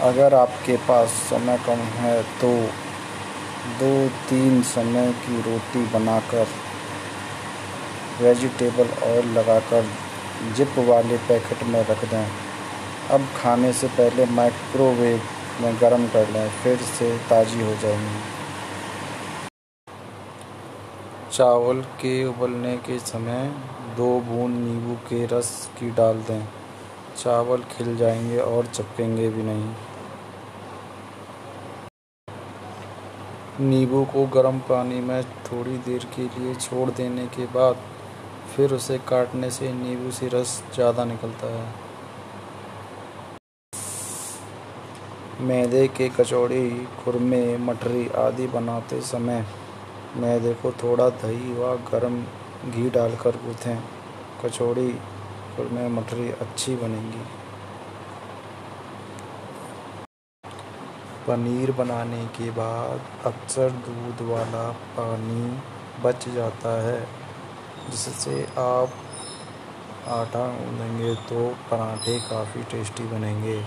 अगर आपके पास समय कम है तो दो तीन समय की रोटी बनाकर वेजिटेबल ऑयल लगाकर जिप वाले पैकेट में रख दें। अब खाने से पहले माइक्रोवेव में गर्म कर लें, फिर से ताज़ी हो जाएँगी। चावल के उबलने के समय दो बूंद नींबू के रस की डाल दें। चावल खिल जाएँगे और चपकेंगे भी नहीं। नींबू को गर्म पानी में थोड़ी देर के लिए छोड़ देने के बाद फिर उसे काटने से नींबू से रस ज़्यादा निकलता है। मैदे के कचौड़ी, खुरमे, मठरी आदि बनाते समय मैदे को थोड़ा दही व गर्म घी डालकर गूँथें। कचौड़ी खुरमे मठरी अच्छी बनेंगी। पनीर बनाने के बाद अक्सर दूध वाला पानी बच जाता है, जिससे आप आटा गूँधेंगे तो पराठे काफ़ी टेस्टी बनेंगे।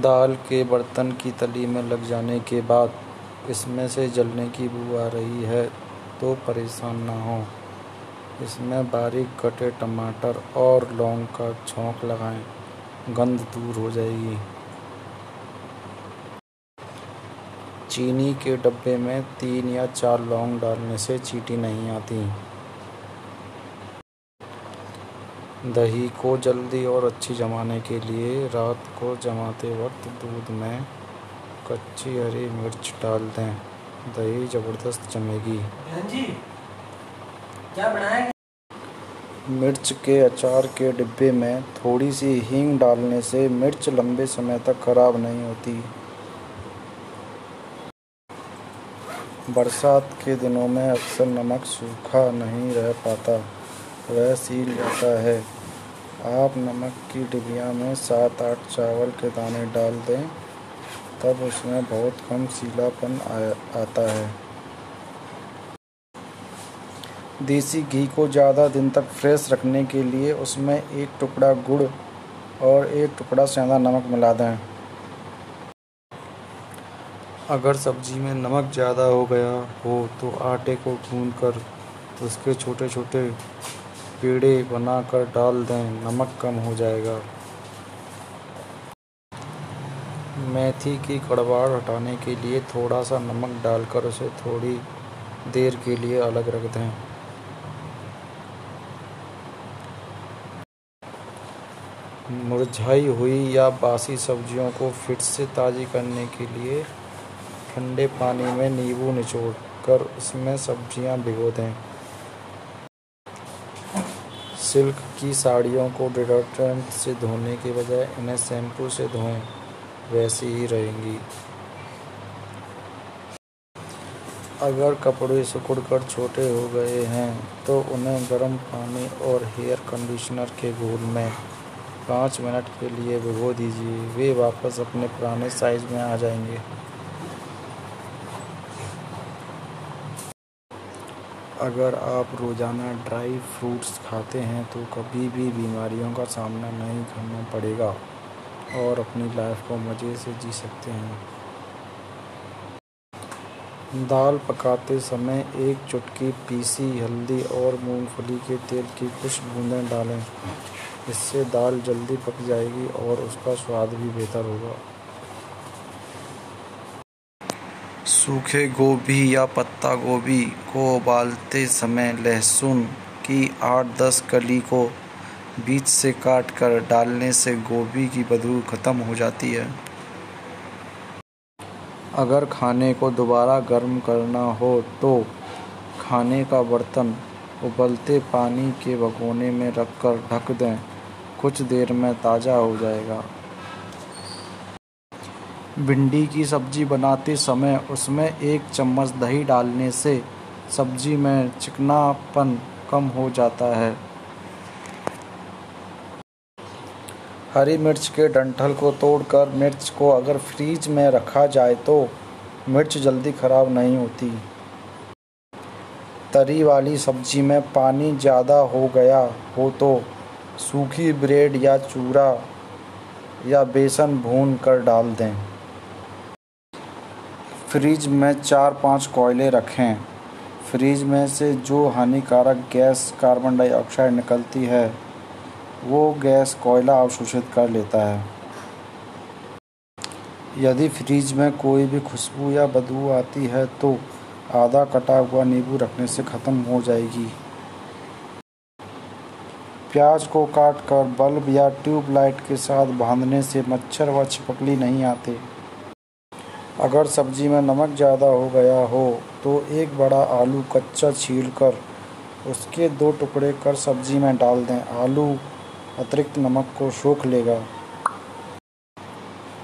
दाल के बर्तन की तली में लग जाने के बाद इसमें से जलने की बू आ रही है तो परेशान ना हो। इसमें बारीक कटे टमाटर और लौंग का छौंक लगाएँ। गंध दूर हो जाएगी। चीनी के डब्बे में तीन या चार लौंग डालने से चीटी नहीं आती। दही को जल्दी और अच्छी जमाने के लिए रात को जमाते वक्त दूध में कच्ची हरी मिर्च डाल दें। दही ज़बरदस्त जमेगी। क्या मिर्च के अचार के डिब्बे में थोड़ी सी हींग डालने से मिर्च लंबे समय तक खराब नहीं होती। बरसात के दिनों में अक्सर नमक सूखा नहीं रह पाता वह सील जाता है। आप नमक की डिबिया में सात आठ चावल के दाने डाल दें, तब उसमें बहुत कम सीलापन आता है। देसी घी को ज़्यादा दिन तक फ्रेश रखने के लिए उसमें एक टुकड़ा गुड़ और एक टुकड़ा सेंधा नमक मिला दें। अगर सब्ज़ी में नमक ज़्यादा हो गया हो तो आटे को गूंद कर उसके छोटे छोटे पेड़े बनाकर डाल दें, नमक कम हो जाएगा। मेथी की कड़वाड़ हटाने के लिए थोड़ा सा नमक डालकर उसे थोड़ी देर के लिए अलग रख दें। मुरझाई हुई या बासी सब्जियों को फिर से ताज़ी करने के लिए ठंडे पानी में नींबू निचोड़ कर उसमें सब्ज़ियाँ भिगो दें। सिल्क की साड़ियों को डिटर्जेंट से धोने के बजाय इन्हें शैम्पू से धोएँ, वैसी ही रहेंगी। अगर कपड़े सिकुड़ कर छोटे हो गए हैं तो उन्हें गर्म पानी और हेयर कंडीशनर के घोल में पाँच मिनट के लिए भिगो दीजिए। वे वापस अपने पुराने साइज़ में आ जाएँगे। अगर आप रोज़ाना ड्राई फ्रूट्स खाते हैं तो कभी भी बीमारियों का सामना नहीं करना पड़ेगा और अपनी लाइफ को मज़े से जी सकते हैं। दाल पकाते समय एक चुटकी पीसी हल्दी और मूंगफली के तेल की कुछ बूंदें डालें। इससे दाल जल्दी पक जाएगी और उसका स्वाद भी बेहतर होगा। सूखे गोभी या पत्ता गोभी को उबालते समय लहसुन की आठ दस कली को बीच से काट कर डालने से गोभी की बदबू ख़त्म हो जाती है। अगर खाने को दोबारा गर्म करना हो तो खाने का बर्तन उबलते पानी के भगोने में रखकर ढक दें। कुछ देर में ताज़ा हो जाएगा। भिंडी की सब्ज़ी बनाते समय उसमें एक चम्मच दही डालने से सब्ज़ी में चिकनापन कम हो जाता है। हरी मिर्च के डंठल को तोड़कर मिर्च को अगर फ्रीज में रखा जाए तो मिर्च जल्दी ख़राब नहीं होती। तरी वाली सब्ज़ी में पानी ज़्यादा हो गया हो तो सूखी ब्रेड या चूरा या बेसन भून कर डाल दें। फ्रिज में चार पाँच कोयले रखें। फ्रिज में से जो हानिकारक गैस कार्बन डाइऑक्साइड निकलती है, वो गैस कोयला अवशोषित कर लेता है। यदि फ्रिज में कोई भी खुशबू या बदबू आती है तो आधा कटा हुआ नींबू रखने से ख़त्म हो जाएगी। प्याज को काट कर बल्ब या ट्यूब लाइट के साथ बांधने से मच्छर व छिपकली नहीं आते। अगर सब्ज़ी में नमक ज़्यादा हो गया हो तो एक बड़ा आलू कच्चा छील कर उसके दो टुकड़े कर सब्ज़ी में डाल दें। आलू अतिरिक्त नमक को सोख लेगा।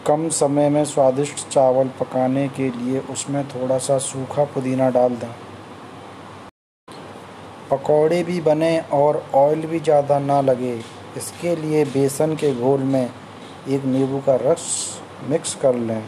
कम समय में स्वादिष्ट चावल पकाने के लिए उसमें थोड़ा सा सूखा पुदीना डाल दें। पकौड़े भी बने और ऑयल भी ज़्यादा ना लगे। इसके लिए बेसन के घोल में एक नींबू का रस मिक्स कर लें।